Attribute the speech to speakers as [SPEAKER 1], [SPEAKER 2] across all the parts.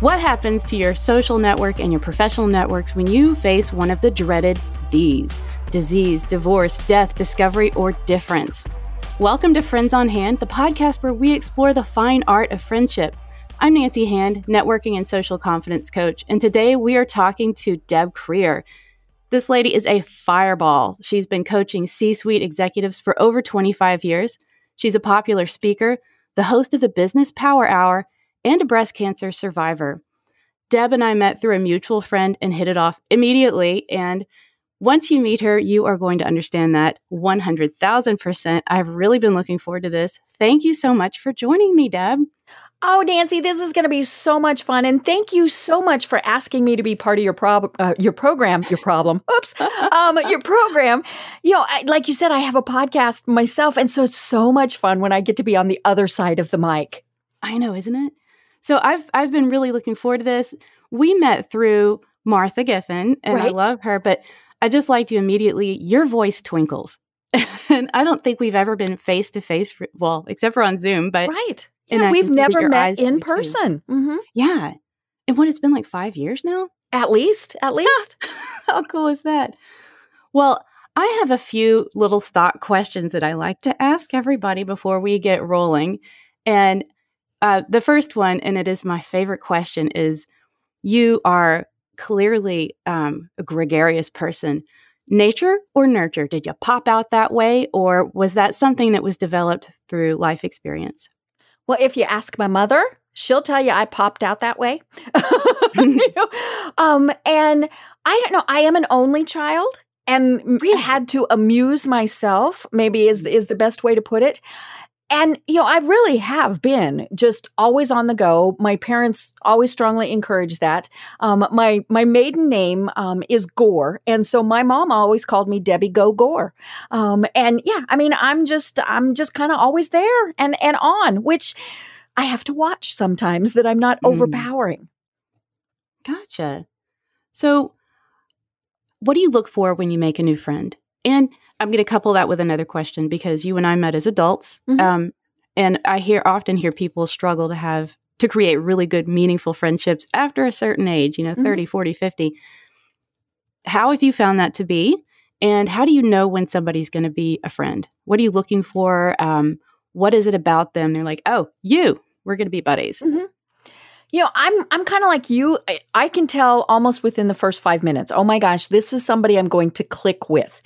[SPEAKER 1] What happens to your social network and your professional networks when you face one of the dreaded D's disease, divorce, death, discovery, or difference? Welcome to Friends on Hand, the podcast where we explore the fine art of friendship. I'm Nancy Hand, networking and social confidence coach, and today we are talking to Deb Krier. This lady is a fireball. She's been coaching C suite executives for over 25 years. She's a popular speaker, the host of the Business Power Hour, and a breast cancer survivor. Deb and I met through a mutual friend and hit it off immediately. And once you meet her, you are going to understand that 100,000%. I've really been looking forward to this. Thank you so much for joining me, Deb.
[SPEAKER 2] Oh, Nancy, this is going to be so much fun, and thank you so much for asking me to be part of your prob- uh, your program, your problem. Oops, um, your program. You know, I, like you said, I have a podcast myself, and so it's so much fun when I get to be on the other side of the mic.
[SPEAKER 1] I know, isn't it? So I've I've been really looking forward to this. We met through Martha Giffen, and right. I love her, but I just liked you immediately. Your voice twinkles. and I don't think we've ever been face to face, well, except for on Zoom, but
[SPEAKER 2] right. Yeah, we've never met in person.
[SPEAKER 1] Mm-hmm. Yeah. And what, it's been like five years now?
[SPEAKER 2] At least, at least.
[SPEAKER 1] How cool is that? Well, I have a few little stock questions that I like to ask everybody before we get rolling. And uh, the first one, and it is my favorite question, is you are clearly um, a gregarious person. Nature or nurture? Did you pop out that way, or was that something that was developed through life experience?
[SPEAKER 2] Well, if you ask my mother, she'll tell you I popped out that way. um, and I don't know, I am an only child and really? had to amuse myself, maybe is, is the best way to put it. And, you know, I really have been just always on the go. My parents always strongly encouraged that. Um, my, my maiden name, um, is Gore. And so my mom always called me Debbie Go Gore. Um, and yeah, I mean, I'm just, I'm just kind of always there and, and on, which I have to watch sometimes that I'm not mm. overpowering.
[SPEAKER 1] Gotcha. So what do you look for when you make a new friend? And I'm going to couple that with another question because you and I met as adults. Mm-hmm. Um, and I hear often hear people struggle to have to create really good, meaningful friendships after a certain age, you know, mm-hmm. 30, 40, 50. How have you found that to be? And how do you know when somebody's going to be a friend? What are you looking for? Um, what is it about them? They're like, oh, you, we're going to be buddies.
[SPEAKER 2] Mm-hmm. You know, I'm I'm kind of like you. I, I, can tell almost within the first five minutes. Oh my gosh, this is somebody I'm going to click with,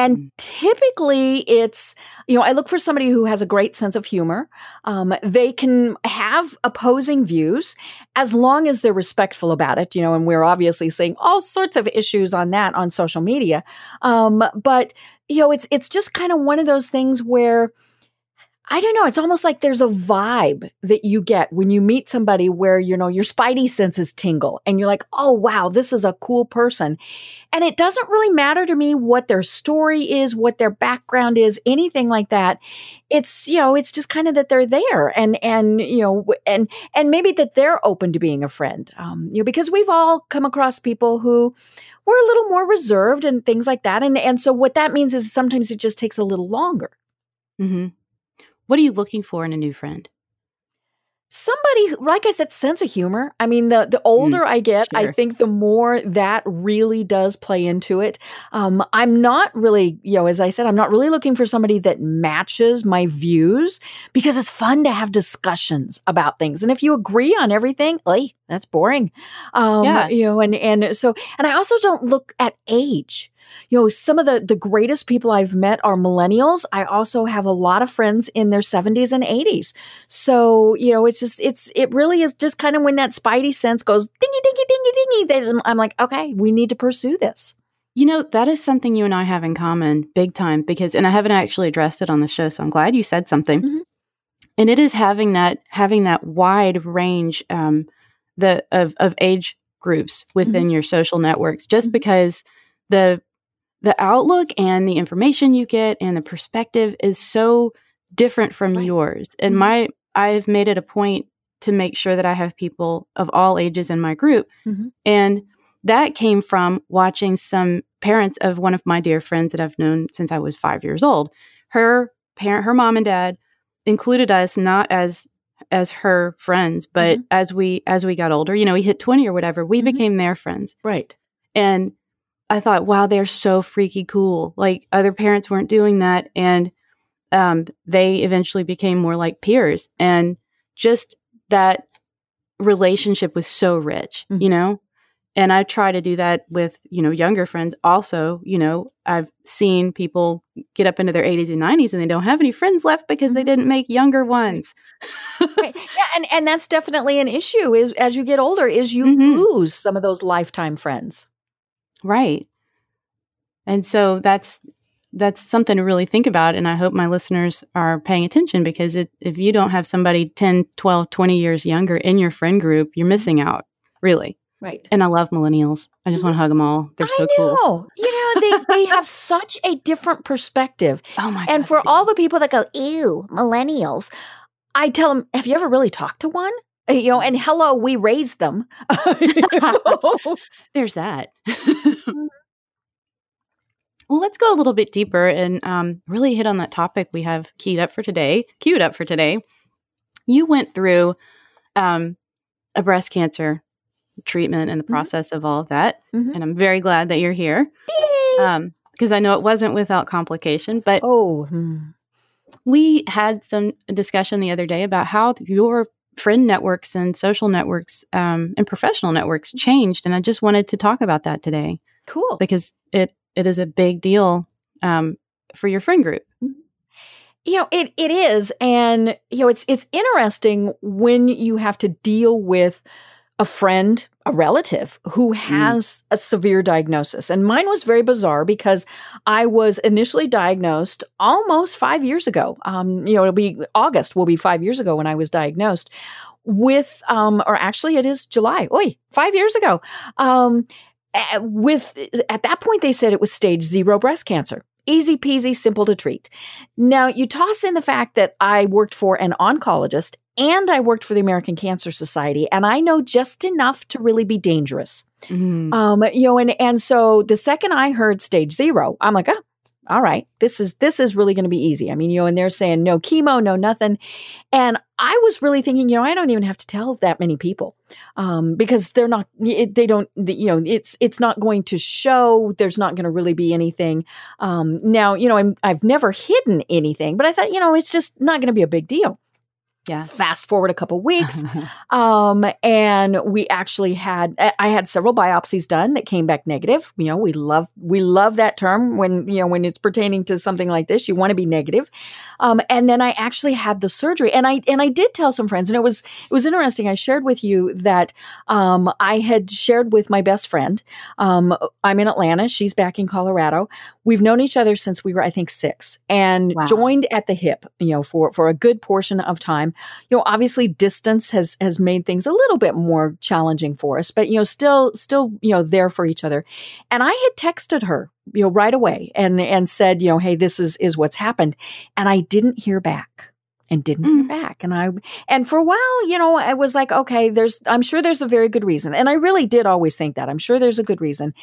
[SPEAKER 2] and mm. typically it's, you know, I look for somebody who has a great sense of humor. Um, they can have opposing views as long as they're respectful about it, you know, and we're obviously seeing all sorts of issues on that on social media. Um, but, you know, it's, it's just kind of one of those things where, I don't know. It's almost like there's a vibe that you get when you meet somebody where, you know, your spidey senses tingle and you're like, oh, wow, this is a cool person. And it doesn't really matter to me what their story is, what their background is, anything like that. It's, you know, it's just kind of that they're there and, and, you know, and, and maybe that they're open to being a friend. Um, you know, because we've all come across people who, were a little more reserved and things like that. And, and so what that means is sometimes it just takes a little longer.
[SPEAKER 1] Mm-hmm. What are you looking for in a new friend?
[SPEAKER 2] Somebody, who, like I said, sense of humor. I mean, the the mm, older mm, I get, sure. I think the more that really does play into it. Um, I'm not really, you know, as I said, I'm not really looking for somebody that matches my views because it's fun to have discussions about things. And if you agree on everything, like that's boring. Um, yeah. You know, and and so, and I also don't look at age you know, some of the, the greatest people I've met are millennials. I also have a lot of friends in their 70s and 80s. So, you know, it's just, it's, it really is just kind of when that spidey sense goes dingy, dingy, dingy, dingy, then I'm like, okay, we need to pursue this.
[SPEAKER 1] You know, that is something you and I have in common big time because, and I haven't actually addressed it on the show, so I'm glad you said something. Mm-hmm. And it is having that, having that wide range, um, the, of, of age groups within mm-hmm. your social networks, just mm-hmm. because the the outlook and the information you get and the perspective is so different from right. yours. And mm-hmm. my I've made it a point to make sure that I have people of all ages in my group. Mm-hmm. And that came from watching some parents of one of my dear friends that I've known since I was 5 years old. Her parent her mom and dad included us not as as her friends, but
[SPEAKER 2] Mhm.
[SPEAKER 1] as we as we got older, you know, we hit 20 or whatever, we
[SPEAKER 2] Mhm.
[SPEAKER 1] became their friends.
[SPEAKER 2] Right.
[SPEAKER 1] And I thought, wow, they're so freaky cool. Like other parents weren't doing that. And um, they eventually became more like peers. And just that relationship was so rich,
[SPEAKER 2] Mhm.
[SPEAKER 1] you know? And I try to do that with, you know, younger friends also. You know, I've seen people get up into their 80s and 90s and they don't have any friends left because they
[SPEAKER 2] Mhm.
[SPEAKER 1] didn't make younger ones.
[SPEAKER 2] right. Yeah, and and that's definitely an issue. Is as you get older, is you
[SPEAKER 1] Mhm.
[SPEAKER 2] lose some of those lifetime friends.
[SPEAKER 1] Right. And so that's that's something to really think about and I hope my listeners are paying attention because it, if you don't have somebody 10, 12, 20 years younger in your friend group, you're missing out, really.
[SPEAKER 2] Right.
[SPEAKER 1] And I love millennials. I just want to mm-hmm. hug them all. They're so cool.
[SPEAKER 2] You know, they, they have such a different perspective.
[SPEAKER 1] Oh my
[SPEAKER 2] And
[SPEAKER 1] God,
[SPEAKER 2] for
[SPEAKER 1] do.
[SPEAKER 2] all the people that go, ew, millennials, I tell them, have you ever really talked to one? Uh, You know, and hello, we raised them.
[SPEAKER 1] There's that. well, let's go a little bit deeper and um, really hit on that topic we have keyed up for today. Queued up for today. You went through um, a breast cancer treatment and the
[SPEAKER 2] Mhm.
[SPEAKER 1] process of all of that,
[SPEAKER 2] Mhm.
[SPEAKER 1] and I'm very glad that you're here
[SPEAKER 2] Yay.
[SPEAKER 1] because I know it wasn't without complication. But
[SPEAKER 2] oh, hmm.
[SPEAKER 1] we had some discussion the other day about how your friend networks and social networks um, and professional networks changed, and I just wanted to talk about that today
[SPEAKER 2] cool.
[SPEAKER 1] because it it is a big deal um, for your friend group.
[SPEAKER 2] you know it it is and you know it's it's interesting when you have to deal with a friend a relative who has a severe diagnosis. And mine was very bizarre because i was initially diagnosed almost 5 years ago. Um you know it'll be august will be 5 years ago when i was diagnosed with um or actually it is july. Oi 5 years ago. Um with at that point they said it was stage 0 breast cancer. Easy peasy simple to treat. Now, you toss in the fact that I worked for an oncologist and I worked for the American Cancer Society, and I know just enough to really be dangerous.
[SPEAKER 1] Mm.
[SPEAKER 2] Um, you know, and and so the second I heard stage zero, I'm like, oh, all right, this is this is really going to be easy. I mean, you know, and they're saying no chemo, no nothing, and I was really thinking, you know, I don't even have to tell that many people um, because they're not, it, they don't, you know, it's it's not going to show. There's not going to really be anything. Um, now, you know, I'm, I've never hidden anything, but I thought, you know, it's just not going to be a big deal.
[SPEAKER 1] Yeah.
[SPEAKER 2] Fast forward a couple weeks, um, and we actually had I had several biopsies done that came back negative. You know, we love we love that term when you know when it's pertaining to something like this. You want to be negative. Um, and then I actually had the surgery, and I and I did tell some friends, and it was it was interesting. I shared with you that um, I had shared with my best friend. Um, I'm in Atlanta. She's back in Colorado. We've known each other since we were, I think, six, and
[SPEAKER 1] Wow.
[SPEAKER 2] joined at the hip. You know, for for a good portion of time you know obviously distance has has made things a little bit more challenging for us but you know still still you know there for each other. And i had texted her you know right away and and said you know hey this is is what's happened. And i didn't hear back and didn't hear
[SPEAKER 1] Mm.
[SPEAKER 2] back. And i and for a while you know i was like okay there's i'm sure there's a very good reason. And i really did always think that. I'm sure there's a good reason.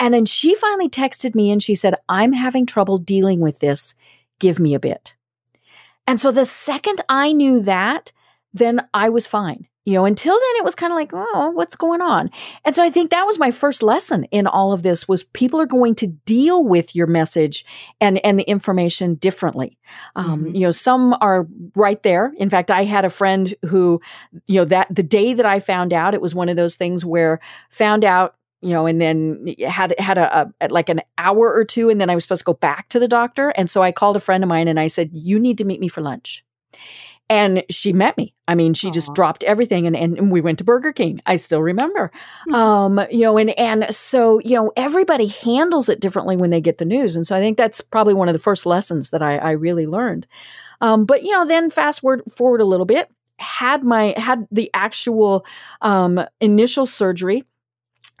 [SPEAKER 2] And then she finally texted me and she said i'm having trouble dealing with this. Give me a bit and so the second I knew that, then I was fine. You know, until then it was kind of like, oh, what's going on? And so I think that was my first lesson in all of this was people are going to deal with your message and and the information differently. Um,
[SPEAKER 1] Mhm.
[SPEAKER 2] You know, some are right there. In fact, I had a friend who, you know, that the day that I found out, it was one of those things where found out you know, and then had had a, a like an hour or two, and then I was supposed to go back to the doctor, and so I called a friend of mine and I said, "You need to meet me for lunch." And she met me. I mean, she just dropped everything and, and, and we went to Burger King. I still remember.
[SPEAKER 1] Hmm.
[SPEAKER 2] Um, you know, and and so, you know, everybody handles it differently when they get the news. And so I think that's probably one of the first lessons that I, I really learned. Um, but you know, then fast forward forward a little bit, had my had the actual um initial surgery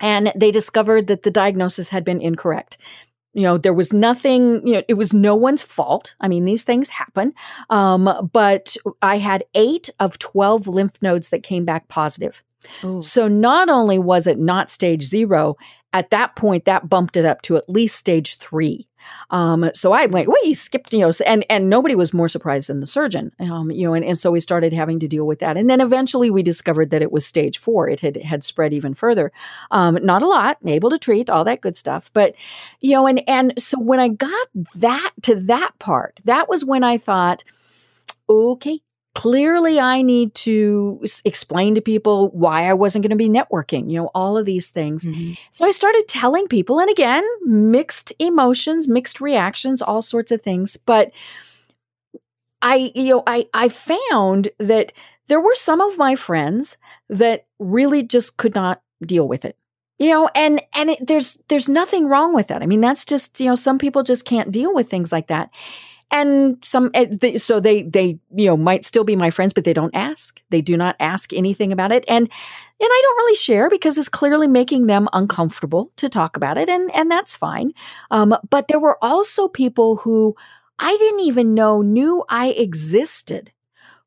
[SPEAKER 2] and they discovered that the diagnosis had been incorrect. You know, there was nothing, you know, it was no one's fault. I mean, these things happen. Um, but I had eight of 12 lymph nodes that came back positive.
[SPEAKER 1] Ooh.
[SPEAKER 2] So not only was it not stage zero, at that point, that bumped it up to at least stage three. Um, so I went, wait, he skipped, you know, and, and nobody was more surprised than the surgeon, um, you know, and, and so we started having to deal with that. And then eventually we discovered that it was stage four. It had, had spread even further. Um, not a lot, able to treat, all that good stuff. But, you know, and, and so when I got that to that part, that was when I thought, okay, clearly I need to explain to people why I wasn't going to be networking, you know, all of these things. Mm-hmm. So I started telling people, and again, mixed emotions, mixed reactions, all sorts of things. But I, you know, I, I found that there were some of my friends that really just could not deal with it you know and and it, there's there's nothing wrong with that i mean that's just you know some people just can't deal with things like that and some eh, so they they you know might still be my friends but they don't ask. They do not ask anything about it. And and i don't really share because it's clearly making them uncomfortable to talk about it and and that's fine. Um, but there were also people who i didn't even know knew i existed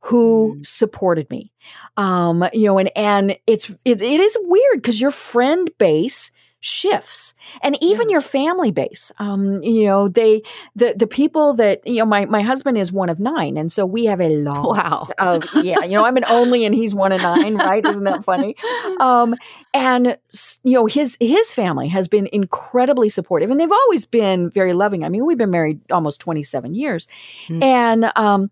[SPEAKER 2] who mm. supported me. Um, you know and and it's it, it is weird because your friend base shifts and even yeah. your family base um you know they the the people that you know my my husband is one of nine and so we have a lot wow. of yeah you know i'm an only and he's one of nine right isn't that funny um and you know his his family has been incredibly supportive and they've always been very loving i mean we've been married almost 27 years mm. and um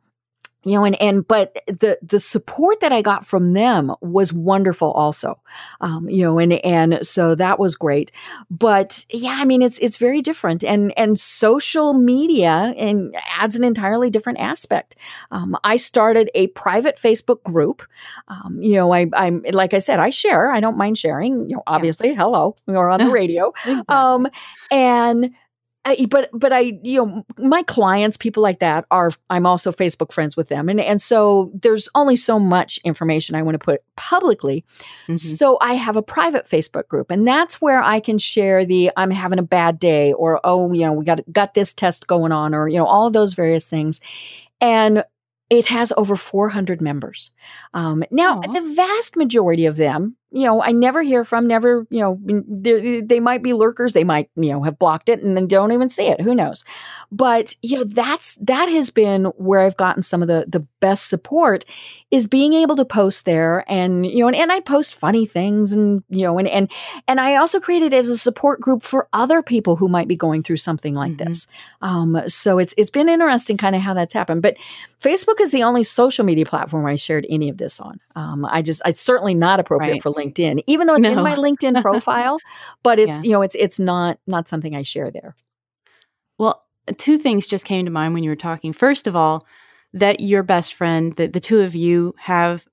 [SPEAKER 2] you know and and but the the support that i got from them was wonderful also. Um, you know and and so that was great. But yeah i mean it's it's very different. And and social media and adds an entirely different aspect. Um, i started a private facebook group. Um, you know i i'm like i said i share. I don't mind sharing. You know obviously yeah. hello we're on the radio. Exactly. um and I, but but I you know my clients people like that are I'm also Facebook friends with them and and so there's only so much information I want to put publicly mm-hmm. so I have a private Facebook group and that's where I can share the I'm having a bad day or oh you know we got got this test going on or you know all of those various things and it has over 400 members. Um, now, Aww. the vast majority of them you know, I never hear from, never, you know, they might be lurkers. They might, you know, have blocked it and then don't even see it. Who knows? But, you know, that's, that has been where I've gotten some of the, the best support is being able to post there and, you know, and, and I post funny things and, you know, and, and, and I also created it as a support group for other people who might be going through something like mm-hmm. this. Um, so it's, it's been interesting kind of how that's happened. But Facebook is the only social media platform I shared any of this on. Um, I just, it's certainly not appropriate right. for LinkedIn, even though it's no. in my LinkedIn profile, but it's, yeah. you know, it's, it's not, not something I share there.
[SPEAKER 1] Well, two things just came to mind when you were talking. First of all, that your best friend, that the two of you have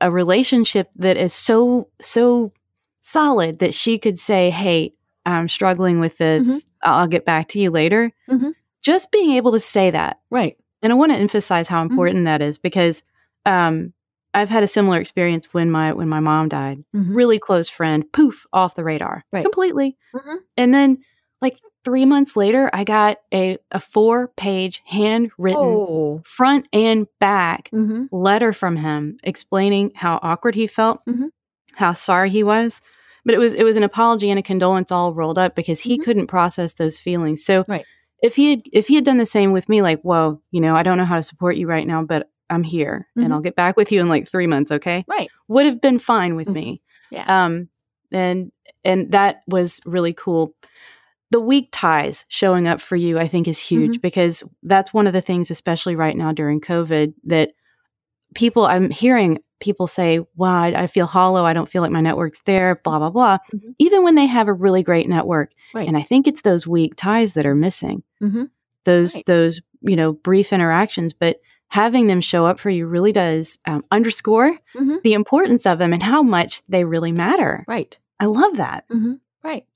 [SPEAKER 1] a relationship that is so, so solid that she could say, Hey, I'm struggling with this. Mm-hmm. I'll get back to you later. Mm-hmm. Just being able to say that.
[SPEAKER 2] Right.
[SPEAKER 1] And I want to emphasize how mm-hmm. important mm-hmm. that is because um, I've had a similar experience when my when my mom died. Mm-hmm. Really close friend, poof, off the radar, right. completely. Mm-hmm. And then, like three months later, I got a a four page handwritten oh. front and back mm-hmm. letter from him explaining how awkward he felt, mm-hmm. how sorry he was. But it was it was an apology and a condolence all rolled up because he mm-hmm. couldn't process those feelings. So
[SPEAKER 2] right.
[SPEAKER 1] if he had if he had done the same with me, like, whoa, you know, I don't know how to support you right now, but I'm here mm-hmm. and I'll get back with you in like three months, okay?
[SPEAKER 2] Right.
[SPEAKER 1] Would have been fine with mm-hmm. me.
[SPEAKER 2] Yeah.
[SPEAKER 1] Um, and and that was really cool. The weak ties showing up for you, I think, is huge mm-hmm. because that's one of the things, especially right now during COVID, that people I'm hearing people say, "Wow, I, I feel hollow. I don't feel like my network's there." Blah blah blah. Mm-hmm. Even when they have a really great network, right. and I think it's those weak ties that are missing. Mm-hmm. Those right. those you know brief interactions, but having them show up for you really does um, underscore mm-hmm. the importance of them and how much they really matter.
[SPEAKER 2] Right.
[SPEAKER 1] I love that.
[SPEAKER 2] Mm-hmm. Right.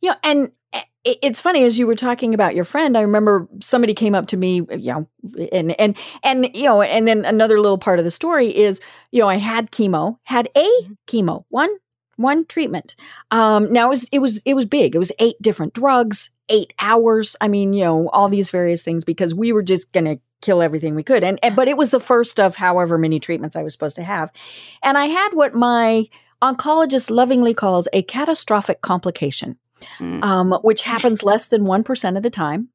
[SPEAKER 2] Yeah, and eh, it's funny as you were talking about your friend. I remember somebody came up to me, you know, and and and you know, and then another little part of the story is, you know, I had chemo, had a mm-hmm. chemo, one one treatment. Um, now it was it was it was big. It was eight different drugs, eight hours. I mean, you know, all these various things because we were just gonna kill everything we could. And, and but it was the first of however many treatments I was supposed to have. And I had what my oncologist lovingly calls a catastrophic complication. Mm. Um, which happens less than 1% of the time.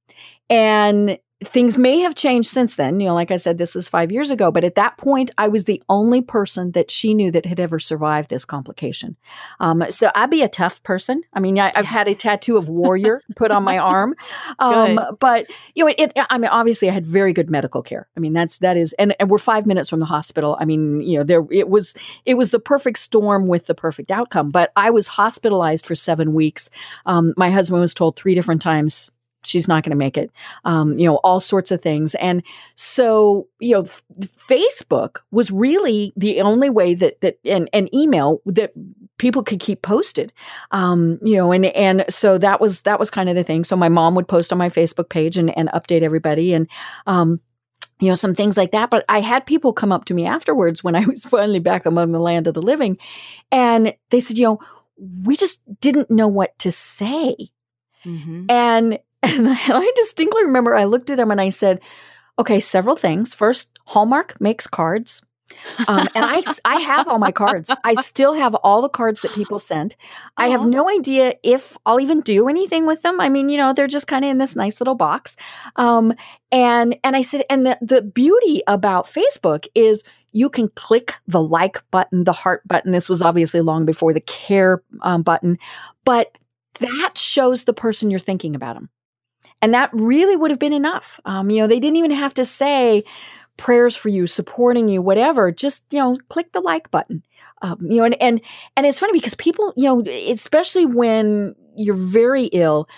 [SPEAKER 2] And things may have changed since then. You know, like I said, this is five years ago, but at that point, I was the only person that she knew that had ever survived this complication. Um, so I'd be a tough person. I mean, I, have had a tattoo of warrior put on my arm, um, but you know, it, it, I mean, obviously, I had very good medical care. I mean, that's that is, and, and we're five minutes from the hospital. I mean, you know, there it was it was the perfect storm with the perfect outcome. But I was hospitalized for seven weeks. Um, my husband was told three different times she's not going to make it. Um, you know all sorts of things. And so you know f- facebook was really the only way that that and, and email that people could keep posted. Um, you know and and so that was that was kind of the thing. So my mom would post on my facebook page and, and update everybody and um, you know some things like that. But i had people come up to me afterwards when i was finally back among the land of the living and they said you know we just didn't know what to say. Mm-hmm. and and I distinctly remember I looked at him and I said, okay, several things. First, Hallmark makes cards. um, and I, I have all my cards. I still have all the cards that people sent. I have no idea if I'll even do anything with them. I mean, you know, they're just kind of in this nice little box. Um, and and I said, and the the beauty about Facebook is you can click the like button, the heart button. This was obviously long before the care um, button, but that shows the person you're thinking about them. And that really would have been enough. Um, you know, they didn't even have to say prayers for you, supporting you, whatever. Just, you know, click the like button. Um, you know, and, and, and it's funny because people, you know, especially when you're very ill,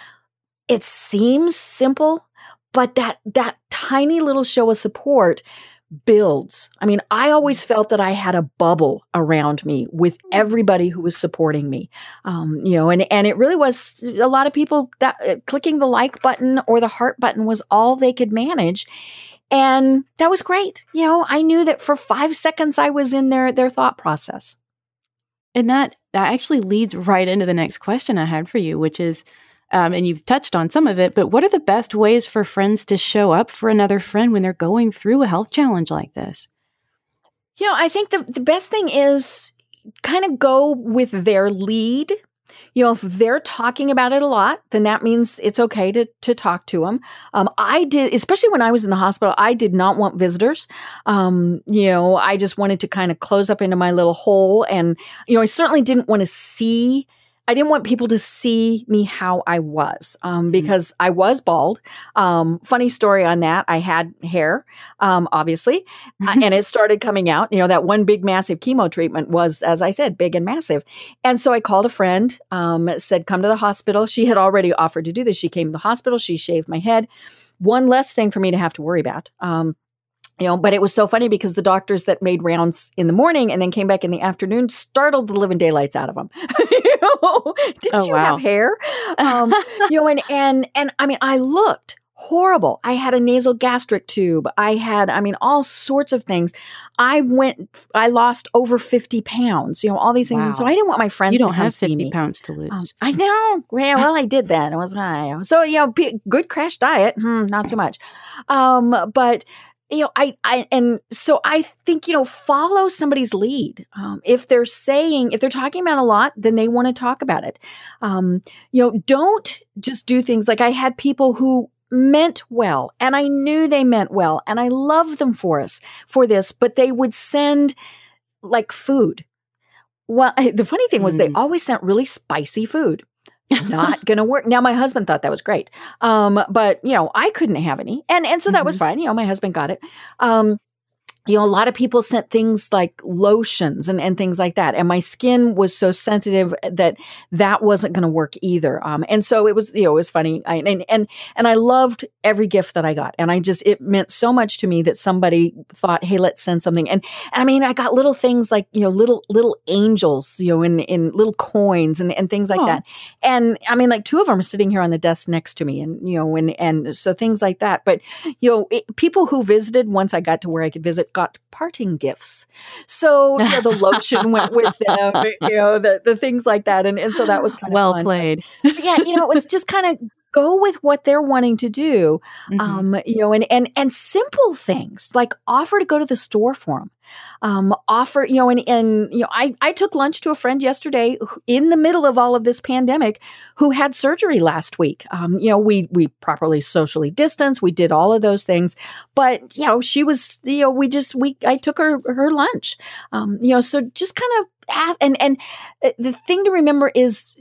[SPEAKER 2] it seems simple, but that, that tiny little show of support builds. I mean, I always mm. felt that I had a bubble around me with mm. everybody who was supporting me. Um, you know, and and it really was a lot of people that uh, clicking the like button or the heart button was all they could manage. And that was great. You know, I knew that for 5 seconds I was in their their thought process.
[SPEAKER 1] And that that actually leads right into the next question I had for you, which is um, and you've touched on some of it, but what are the best ways for friends to show up for another friend when they're going through a health challenge like this?
[SPEAKER 2] You know, I think the, the best thing is kind of go with their lead. You know, if they're talking about it a lot, then that means it's okay to to talk to them. Um, I did, especially when I was in the hospital. I did not want visitors. Um, you know, I just wanted to kind of close up into my little hole, and you know, I certainly didn't want to see I didn't want people to see me how I was um, mm-hmm. because mm-hmm. I was bald. Um, funny story on that. I had hair, um, obviously, uh, and it started coming out. You know, that one big massive chemo treatment was, as I said, big and massive. And so I called a friend, um, said, come to the hospital. She had already offered to do this. She came to the hospital. She shaved my head. One less thing for me to have to worry about. Um, you know, but it was so funny because the doctors that made rounds in the morning and then came back in the afternoon startled the living daylights out of them. you know, didn't oh, you wow. have hair? Um, you know, and and and I mean, I looked horrible. I had a nasal gastric tube. I had, I mean, all sorts of things. I went, I lost over 50 pounds, you know, all these things. Wow. And so I didn't want my friends
[SPEAKER 1] you don't have 50 pounds to lose. Um,
[SPEAKER 2] I know. Yeah, well, I did that. It was high. So, you know, p- good crash diet. Hmm, not too much. Um, but you know I, I and so i think you know follow somebody's lead. Um, if they're saying if they're talking about a lot then they want to talk about it. Um, you know don't just do things like i had people who meant well and i knew they meant well and i love them for us for this but they would send like food. Well the funny thing was mm. they always sent really spicy food not going to work. Now my husband thought that was great. Um, but you know, I couldn't have any. And and so that mm-hmm. was fine. You know, my husband got it. Um, you know, a lot of people sent things like lotions and, and things like that. And my skin was so sensitive that that wasn't going to work either. Um, and so it was, you know, it was funny. I, and, and, and I loved every gift that I got. And I just, it meant so much to me that somebody thought, Hey, let's send something. And, and I mean, I got little things like, you know, little, little angels, you know, in, in little coins and, and things like that. And I mean, like two of them are sitting here on the desk next to me and, you know, and, and so things like that. But, you know, it, people who visited once I got to where I could visit, got parting gifts. So you know, the lotion went with them, you know, the, the things like that. And, and so that was kind
[SPEAKER 1] well
[SPEAKER 2] of
[SPEAKER 1] played.
[SPEAKER 2] yeah, you know, it was just kind of go with what they're wanting to do. Mm-hmm. Um, you know, and and and simple things like offer to go to the store for them. Um, offer, you know, and, and you know, I, I took lunch to a friend yesterday in the middle of all of this pandemic who had surgery last week. Um, you know, we we properly socially distanced, we did all of those things, but you know, she was, you know, we just we I took her her lunch. Um, you know, so just kind of ask and and uh, the thing to remember is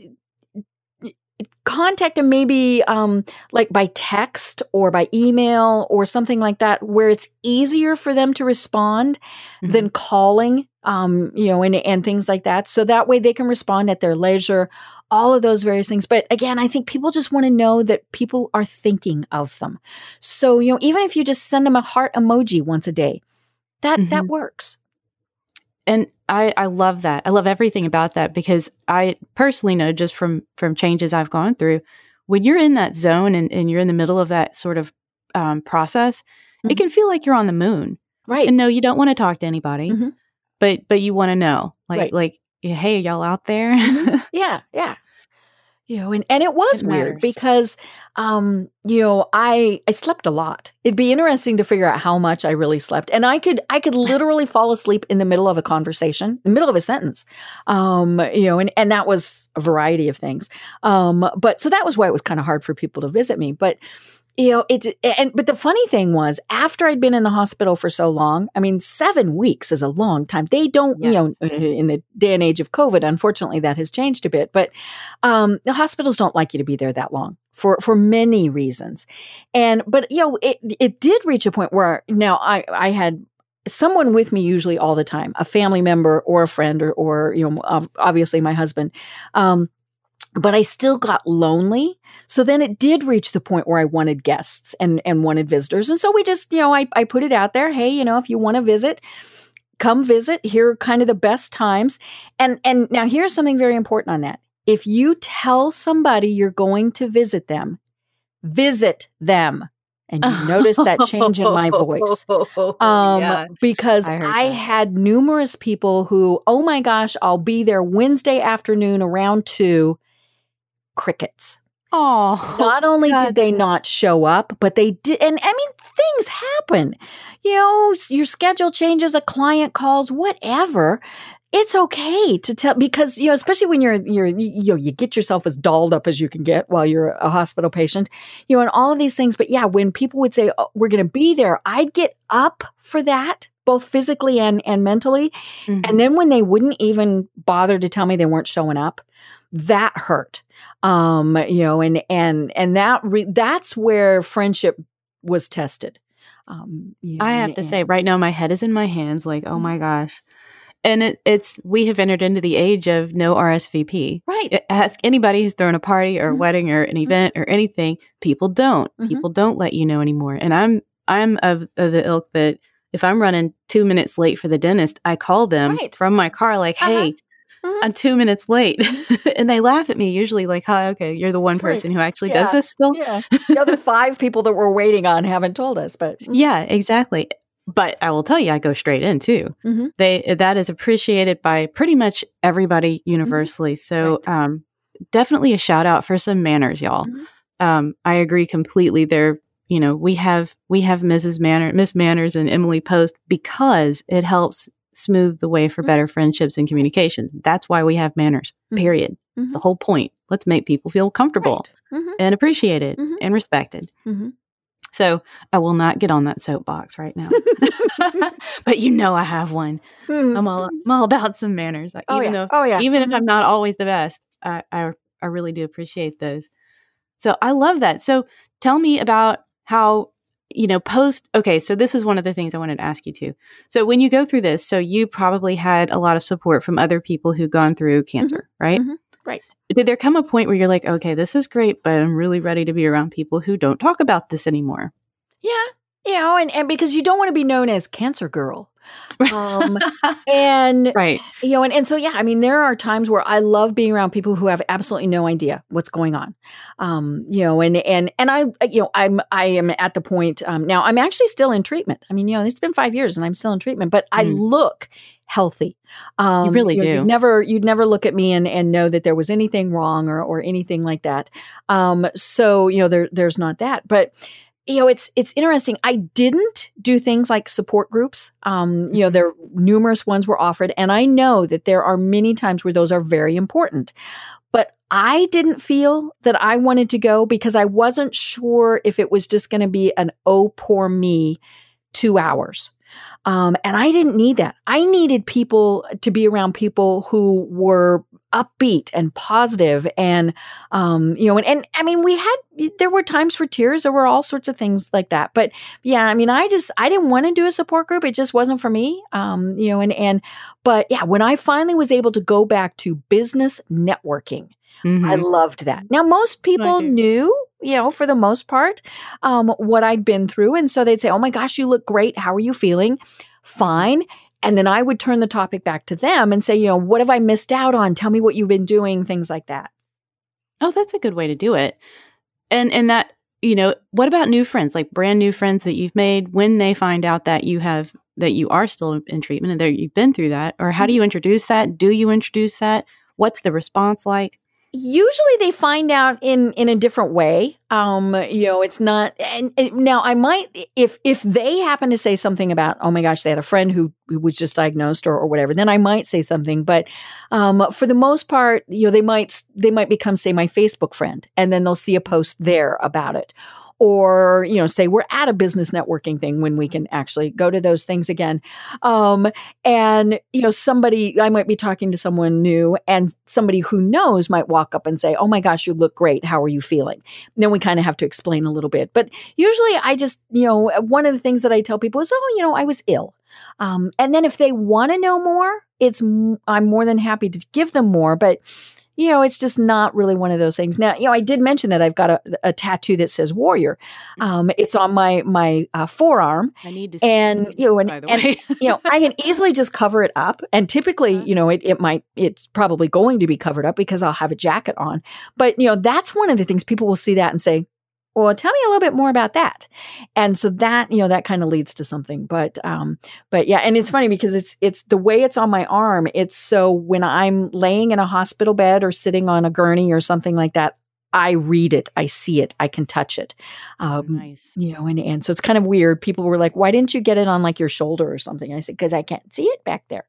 [SPEAKER 2] contact them maybe um, like by text or by email or something like that where it's easier for them to respond mm-hmm. than calling um, you know and, and things like that so that way they can respond at their leisure all of those various things but again i think people just want to know that people are thinking of them so you know even if you just send them a heart emoji once a day that mm-hmm. that works
[SPEAKER 1] and I, I love that. I love everything about that because I personally know just from from changes I've gone through, when you're in that zone and, and you're in the middle of that sort of um, process, mm-hmm. it can feel like you're on the moon.
[SPEAKER 2] Right.
[SPEAKER 1] And no, you don't want to talk to anybody, mm-hmm. but but you want to know, like right. like, hey, y'all out there?
[SPEAKER 2] Mm-hmm. Yeah, yeah you know and, and it was it weird because um you know i i slept a lot. It'd be interesting to figure out how much i really slept and i could i could literally fall asleep in the middle of a conversation in the middle of a sentence um you know and and that was a variety of things. Um but so that was why it was kind of hard for people to visit me but you know it's and but the funny thing was after i'd been in the hospital for so long i mean seven weeks is a long time they don't yes. you know in the day and age of covid unfortunately that has changed a bit but um, the hospitals don't like you to be there that long for for many reasons and but you know it it did reach a point where now i i had someone with me usually all the time a family member or a friend or or you know obviously my husband um but I still got lonely. So then it did reach the point where I wanted guests and, and wanted visitors. And so we just, you know, I, I put it out there. Hey, you know, if you want to visit, come visit. Here are kind of the best times. And, and now here's something very important on that. If you tell somebody you're going to visit them, visit them. And you notice that change in my voice. Um, yeah, because I, I had numerous people who, oh my gosh, I'll be there Wednesday afternoon around two crickets.
[SPEAKER 1] Oh,
[SPEAKER 2] not only God. did they not show up, but they did. And I mean, things happen. You know, your schedule changes, a client calls, whatever. It's okay to tell because you know, especially when you're you're you know you get yourself as dolled up as you can get while you're a hospital patient, you know, and all of these things. But yeah, when people would say oh, we're going to be there, I'd get up for that both physically and and mentally. Mm-hmm. And then when they wouldn't even bother to tell me they weren't showing up, that hurt um you know and and and that re- that's where friendship was tested
[SPEAKER 1] um know, i have and, to say right now my head is in my hands like oh mm-hmm. my gosh and it, it's we have entered into the age of no RSVP.
[SPEAKER 2] Right.
[SPEAKER 1] Ask anybody who's thrown a party or a mm-hmm. wedding or an mm-hmm. event or anything. People don't. Mm-hmm. People don't let you know anymore. And I'm I'm of, of, the ilk that if I'm running two minutes late for the dentist, I call them right. from my car like, uh-huh. "Hey, mm-hmm. I'm two minutes late. and they laugh at me usually like, hi, okay, you're the one person right. who actually yeah. does this still.
[SPEAKER 2] Yeah. The other five people that we're waiting on haven't told us, but
[SPEAKER 1] mm-hmm. yeah, exactly. But I will tell you, I go straight in too. Mm-hmm. They that is appreciated by pretty much everybody mm-hmm. universally. So right. um, definitely a shout out for some manners, y'all. Mm-hmm. Um, I agree completely. There, you know, we have we have Mrs. Manner, Miss Manners, and Emily Post because it helps smooth the way for mm-hmm. better friendships and communication. That's why we have manners, mm-hmm. period. Mm-hmm. The whole point. Let's make people feel comfortable right. mm-hmm. and appreciated mm-hmm. and respected. Mm-hmm. So I will not get on that soapbox right now. but you know I have one. I'm all I'm all about some manners. Oh, even yeah. though oh, yeah. even if I'm not always the best, I, I I really do appreciate those. So I love that. So tell me about how you know, post, okay, so this is one of the things I wanted to ask you too. So when you go through this, so you probably had a lot of support from other people who've gone through cancer, mm-hmm. right? Mm-hmm.
[SPEAKER 2] Right.
[SPEAKER 1] Did there come a point where you're like, okay, this is great, but I'm really ready to be around people who don't talk about this anymore?
[SPEAKER 2] Yeah. You know, and, and because you don't want to be known as cancer girl. Um, and
[SPEAKER 1] right,
[SPEAKER 2] you know, and, and so yeah, I mean, there are times where I love being around people who have absolutely no idea what's going on. Um, you know, and and and I, you know, I'm I am at the point um, now. I'm actually still in treatment. I mean, you know, it's been five years and I'm still in treatment, but mm. I look healthy.
[SPEAKER 1] Um, you really you
[SPEAKER 2] do. You'd never, you'd never look at me and, and know that there was anything wrong or, or anything like that. Um, so, you know, there, there's not that. But you know it's it's interesting i didn't do things like support groups um, you know mm-hmm. there numerous ones were offered and i know that there are many times where those are very important but i didn't feel that i wanted to go because i wasn't sure if it was just going to be an oh poor me two hours um, and I didn't need that. I needed people to be around people who were upbeat and positive and um, you know and, and i mean we had there were times for tears. There were all sorts of things like that. But yeah i mean i just i didn't want to do a support group. It just wasn't for me um, you know and and but yeah when i finally was able to go back to business networking mm-hmm. i loved that. Now most people knew you know, for the most part, um, what I'd been through. And so they'd say, Oh my gosh, you look great. How are you feeling? Fine. And then I would turn the topic back to them and say, you know, what have I missed out on? Tell me what you've been doing, things like that.
[SPEAKER 1] Oh, that's a good way to do it. And and that, you know, what about new friends, like brand new friends that you've made when they find out that you have that you are still in treatment and that you've been through that? Or how do you mm-hmm. introduce that? Do you introduce that? What's the response like?
[SPEAKER 2] Usually they find out in in a different way. Um you know it's not and, and, now i might if if they happen to say something about oh my gosh they had a friend who, who was just diagnosed or, or whatever then i might say something. But um for the most part you know they might they might become say my facebook friend and then they'll see a post there about it or you know say we're at a business networking thing when we can actually go to those things again. Um, and you know somebody i might be talking to someone new and somebody who knows might walk up and say oh my gosh you look great. How are you feeling? And then we kind of have to explain a little bit. But usually i just you know one of the things that i tell people is oh you know i was ill. Um, and then if they want to know more it's i'm more than happy to give them more but you know, it's just not really one of those things. Now, you know, I did mention that I've got a, a tattoo that says warrior. Mm-hmm. Um, it's on my my uh, forearm.
[SPEAKER 1] I need to,
[SPEAKER 2] and you know, and, and you know, I can easily just cover it up. And typically, uh-huh. you know, it it might it's probably going to be covered up because I'll have a jacket on. But you know, that's one of the things people will see that and say, well tell me a little bit more about that and so that you know that kind of leads to something but um but yeah and it's funny because it's it's the way it's on my arm it's so when i'm laying in a hospital bed or sitting on a gurney or something like that I read it, I see it, I can touch it.
[SPEAKER 1] Um, nice.
[SPEAKER 2] You know, and, and so it's kind of weird. People were like, why didn't you get it on like your shoulder or something? I said, because I can't see it back there.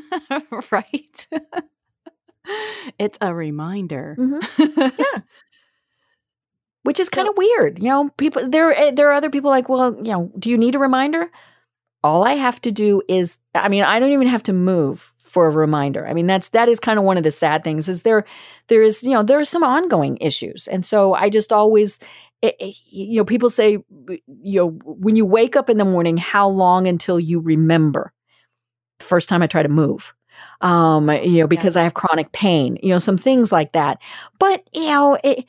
[SPEAKER 1] right. it's a reminder.
[SPEAKER 2] Mm-hmm. Yeah which is kind of weird. You know, people there eh, there are other people like, well, you know, do you need a reminder? All I have to do is I mean, I don't even have to move for a reminder. I mean, that's that is kind of one of the sad things is there there is, you know, there are some ongoing issues. And so I just always it, eh, it, eh, you know, people say you know, when you wake up in the morning, how long until you remember? First time I try to move um you know because yeah. i have chronic pain you know some things like that but you know it,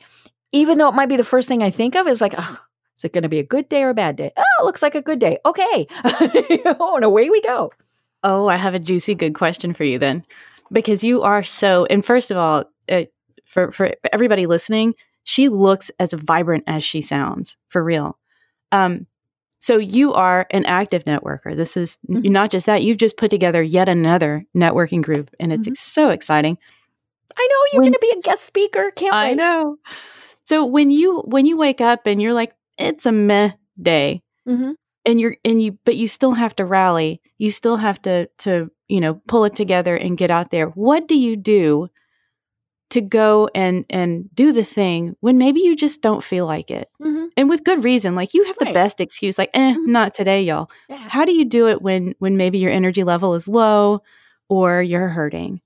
[SPEAKER 2] even though it might be the first thing I think of, is like, oh, is it going to be a good day or a bad day? Oh, it looks like a good day. Okay. oh, and away we go.
[SPEAKER 1] Oh, I have a juicy good question for you then. Because you are so, and first of all, uh, for, for everybody listening, she looks as vibrant as she sounds, for real. Um, so you are an active networker. This is mm-hmm. not just that, you've just put together yet another networking group, and it's mm-hmm. so exciting.
[SPEAKER 2] I know you're going to be a guest speaker. Can't
[SPEAKER 1] I
[SPEAKER 2] wait.
[SPEAKER 1] know. So when you when you wake up and you're like, it's a meh day, mm-hmm. and you're and you but you still have to rally, you still have to to you know pull it together and get out there. What do you do to go and and do the thing when maybe you just don't feel like it, mm-hmm. and with good reason? Like you have right. the best excuse, like, eh, mm-hmm. not today, y'all. Yeah. How do you do it when when maybe your energy level is low or you're hurting?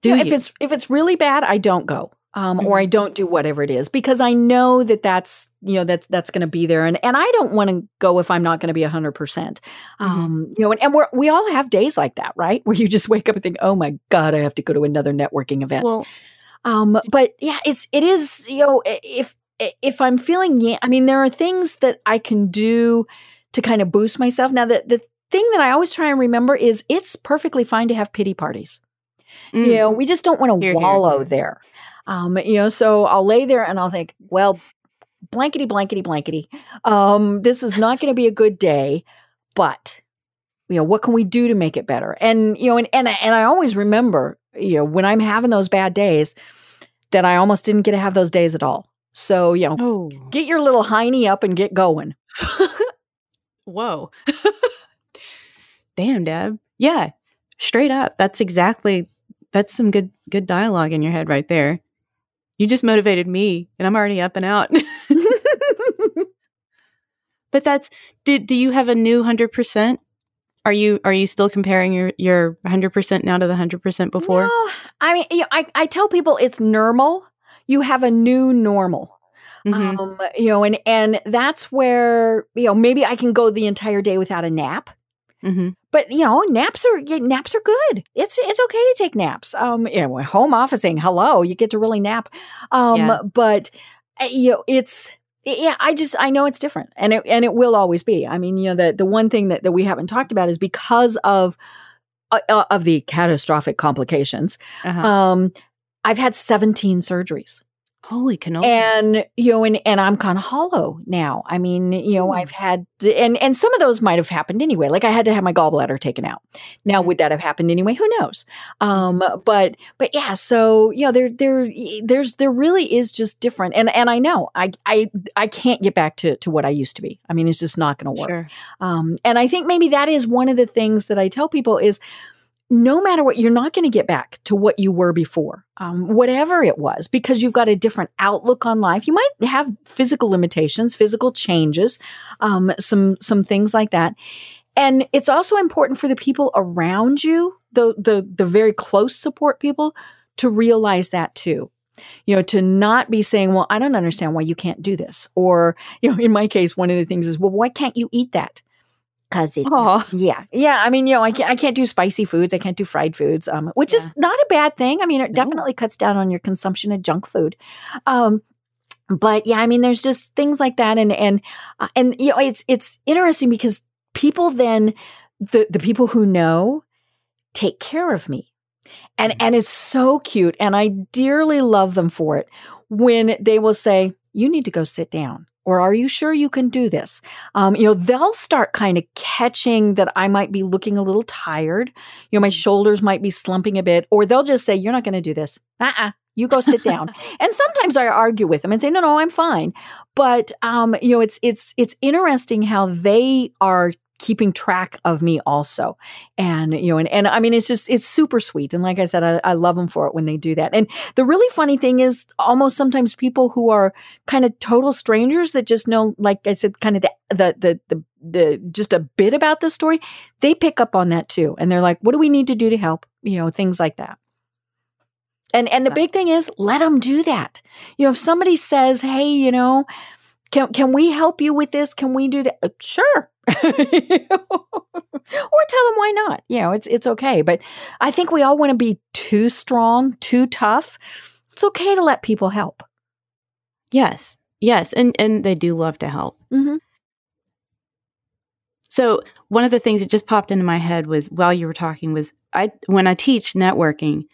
[SPEAKER 2] Do if it's if it's really bad, I don't go um, mm-hmm. or I don't do whatever it is because I know that that's you know that's that's going to be there, and and I don't want to go if I'm not going to be hundred percent. Mm-hmm. Um, you know, and, and we we all have days like that, right? Where you just wake up and think, oh my god, I have to go to another networking event. Well, um, but yeah, it's it is you know if if I'm feeling, yeah, I mean, there are things that I can do to kind of boost myself. Now, the the thing that I always try and remember is it's perfectly fine to have pity parties. Mm. You know, we just don't want to wallow here. there. Um, you know, so I'll lay there and I'll think, well, blankety, blankety, blankety. Um, this is not going to be a good day, but you know, what can we do to make it better? And, you know, and, and, and I always remember, you know, when I'm having those bad days, that I almost didn't get to have those days at all. So, you know,
[SPEAKER 1] Oh.
[SPEAKER 2] get your little hiney up and get going.
[SPEAKER 1] Whoa. Damn, Deb. Yeah. Straight up. That's exactly that's some good good dialogue in your head right there. You just motivated me and I'm already up and out. but that's do do you have a new 100%? Are you are you still comparing your your 100% now to the 100% before?
[SPEAKER 2] No, I mean, you know, I, I tell people it's normal. You have a new normal.
[SPEAKER 1] Mhm.
[SPEAKER 2] Um, you know, and and that's where, you know, maybe I can go the entire day without a nap.
[SPEAKER 1] Mhm.
[SPEAKER 2] But you know, naps are naps are good. It's it's okay to take naps. Um, you know, home officing, hello, you get to really nap. Um,
[SPEAKER 1] Yeah.
[SPEAKER 2] but uh, you know, it's yeah. I just I know it's different, and it and it will always be. I mean, you know, the the one thing that that we haven't talked about is because of uh, uh, of the catastrophic complications.
[SPEAKER 1] Uh-huh.
[SPEAKER 2] Um, I've had seventeen surgeries
[SPEAKER 1] Holy cannoli.
[SPEAKER 2] and you know and, and i'm kind of hollow now i mean you know
[SPEAKER 1] Hmm.
[SPEAKER 2] i've had and and some of those might have happened anyway like i had to have my gallbladder taken out now
[SPEAKER 1] Mhm.
[SPEAKER 2] would that have happened anyway who knows um but but yeah so you know there there there's there really is just different and and i know i i i can't get back to to what i used to be i mean it's just not going to work
[SPEAKER 1] Sure.
[SPEAKER 2] um, and I think maybe that is one of the things that I tell people is no matter what, you're not going to get back to what you were before, um, whatever it was, because you've got a different outlook on life. You might have physical limitations, physical changes, um, some some things like that. And it's also important for the people around you, the the the very close support people, to realize that too you know, to not be saying, well, I don't understand why you can't do this. Or, you know, in my case, one of the things is, well, why can't you eat that? Because it's,
[SPEAKER 1] Aw.
[SPEAKER 2] yeah. Yeah. I mean, you know, I can't, I can't do spicy foods. I can't do fried foods, um, which is not a bad thing. I mean, it
[SPEAKER 1] No.
[SPEAKER 2] definitely cuts down on your consumption of junk food. Um, but yeah, I mean, there's just things like that. And, and, uh, and, you know, it's, it's interesting because people then, the, the people who know take care of me and and it's so cute and i dearly love them for it when they will say you need to go sit down or are you sure you can do this? Um, you know they'll start kind of catching that i might be looking a little tired. You know my shoulders might be slumping a bit or they'll just say you're not going to do this. Uh-uh. You go sit down. And sometimes i argue with them and say no no i'm fine. But um, you know it's it's it's interesting how they are keeping track of me also. And you know and, and i mean it's just it's super sweet. And like i said I, I love them for it when they do that. And the really funny thing is almost sometimes people who are kind of total strangers that just know like i said kind of the the the, the the just a bit about the story they pick up on that too. And they're like what do we need to do to help? You know things like that. And and the big thing is let them do that. You know if somebody says hey you know can can we help you with this? Can we do that? Uh, sure or tell them why not you know it's it's okay but i think we all want to be too strong too tough it's okay to let people help
[SPEAKER 1] Yes. Yes, and and they do love to help.
[SPEAKER 2] mm-hmm.
[SPEAKER 1] So one of the things that just popped into my head was while you were talking was I when I teach networking,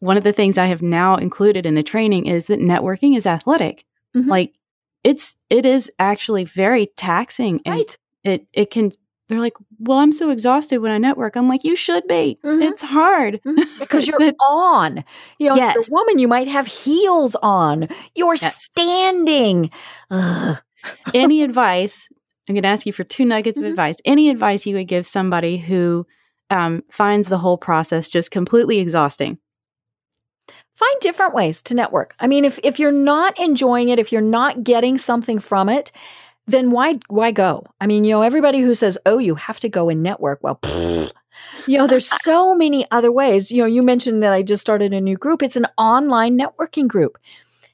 [SPEAKER 1] one of the things I have now included in the training is that networking is athletic.
[SPEAKER 2] Mhm.
[SPEAKER 1] Like it's it is actually very taxing and
[SPEAKER 2] right
[SPEAKER 1] it it can they're like, "Well, I'm so exhausted when I network." I'm like, "You should be.
[SPEAKER 2] Mhm.
[SPEAKER 1] It's hard."
[SPEAKER 2] Mhm. because you're on you know
[SPEAKER 1] Yes.
[SPEAKER 2] a woman you might have heels on you're
[SPEAKER 1] Yes.
[SPEAKER 2] standing
[SPEAKER 1] any advice i'm going to ask you for two nuggets
[SPEAKER 2] Mhm.
[SPEAKER 1] of advice any advice you would give somebody who um, finds the whole process just completely exhausting
[SPEAKER 2] find different ways to network. I mean, if if you're not enjoying it, if you're not getting something from it, then why why go? I mean, you know, everybody who says, "Oh, you have to go and network," well, pfft. you know, there's so many other ways. You know, you mentioned that I just started a new group. It's an online networking group.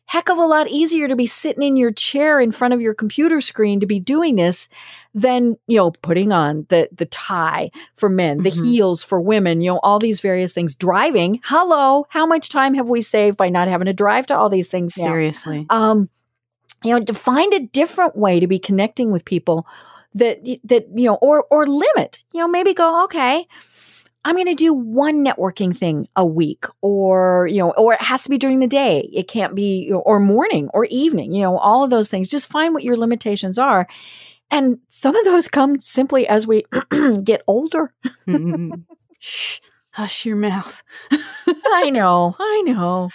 [SPEAKER 2] Heck of a lot easier to be sitting in your chair in front of your computer screen to be doing this than, you know, putting on the the tie for men, the
[SPEAKER 1] Mhm.
[SPEAKER 2] heels for women, you know, all these various things. Driving, hello, how much time have we saved by not having to drive to all these things now?
[SPEAKER 1] seriously
[SPEAKER 2] um you know to find a different way to be connecting with people that that you know or or limit you know maybe go okay i'm going to do one networking thing a week or you know or it has to be during the day it can't be or morning or evening you know all of those things just find what your limitations are and some of those come simply as we get older. Mm-hmm.
[SPEAKER 1] Shh, hush your mouth.
[SPEAKER 2] I know, I know.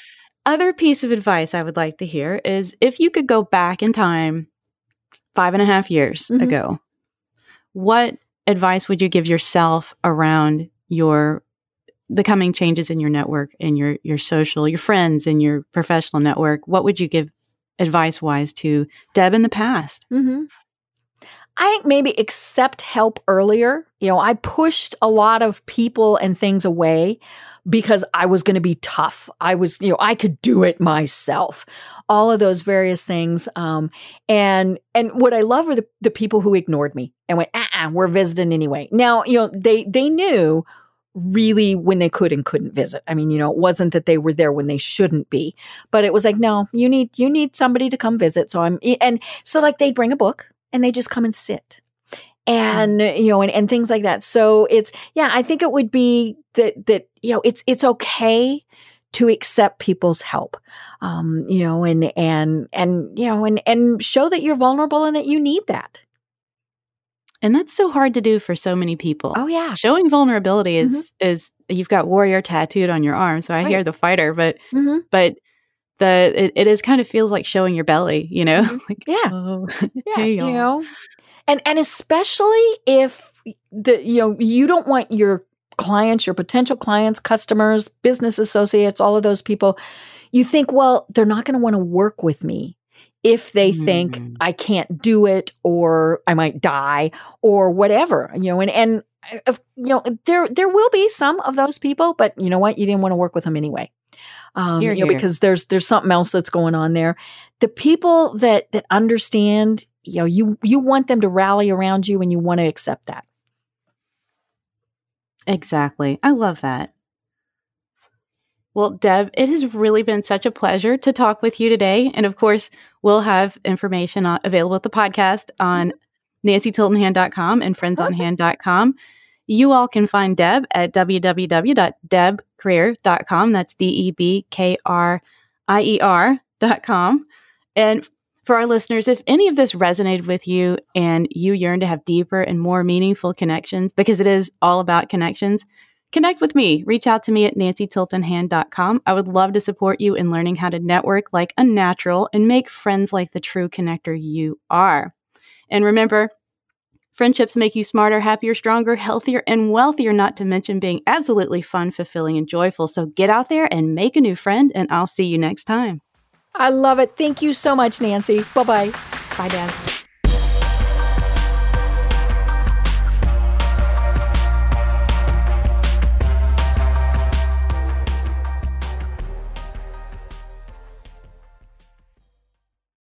[SPEAKER 1] Other piece of advice I would like to hear is if you could go back in time five and a half years
[SPEAKER 2] Mhm.
[SPEAKER 1] ago, what advice would you give yourself around your the coming changes in your network and your your social, your friends and your professional network? What would you give advice wise to Deb in the past?
[SPEAKER 2] hmm I think maybe accept help earlier. You know, I pushed a lot of people and things away because I was going to be tough. I was, you know, I could do it myself. All of those various things. Um, and and what I love are the, the people who ignored me and went, uh-uh, we're visiting anyway. Now, you know, they they knew really when they could and couldn't visit. I mean, you know, it wasn't that they were there when they shouldn't be, but it was like, no, you need you need somebody to come visit. So I'm and so like they'd bring a book and they just come and sit. And you know, and, and things like that. So it's yeah, I think it would be that that you know, it's it's okay to accept people's help, um, you know, and and and you know, and and show that you're vulnerable and that you need that.
[SPEAKER 1] And that's so hard to do for so many people.
[SPEAKER 2] Oh yeah,
[SPEAKER 1] Showing vulnerability is is you've got warrior tattooed on your arm, so I
[SPEAKER 2] Right.
[SPEAKER 1] hear the fighter, but
[SPEAKER 2] hmm
[SPEAKER 1] but the it, it is kind of feels like showing your belly, you know?
[SPEAKER 2] Mhm.
[SPEAKER 1] like,
[SPEAKER 2] Yeah.
[SPEAKER 1] oh,
[SPEAKER 2] yeah,
[SPEAKER 1] hey,
[SPEAKER 2] you know, and and especially if the you know you don't want your clients, your potential clients, customers, business associates, all of those people, you think, well, they're not going to want to work with me if they think
[SPEAKER 1] Mm.
[SPEAKER 2] I can't do it or I might die or whatever, you know, and and uh, if, you know there there will be some of those people, but you know what, you didn't want to work with them anyway. Um,
[SPEAKER 1] Hear,
[SPEAKER 2] you know,
[SPEAKER 1] hear.
[SPEAKER 2] because there's there's something else that's going on there. The people that that understand, you know, you you want them to rally around you and you want to accept that.
[SPEAKER 1] Exactly. I love that. Well, Deb, it has really been such a pleasure to talk with you today. And of course, we'll have information on, available at the podcast on nancytiltonhand.com and friendsonhand.com. You all can find Deb at www.debkrier.com. That's D E B K R I E R.com. And for our listeners, if any of this resonated with you and you yearn to have deeper and more meaningful connections, because it is all about connections, connect with me. Reach out to me at nancytiltonhand.com. I would love to support you in learning how to network like a natural and make friends like the true connector you are. And remember, friendships make you smarter, happier, stronger, healthier, and wealthier, not to mention being absolutely fun, fulfilling, and joyful. So get out there and make a new friend, and I'll see you next time.
[SPEAKER 2] I love it. Thank you so much, Nancy. Bye bye.
[SPEAKER 1] Bye, Deb.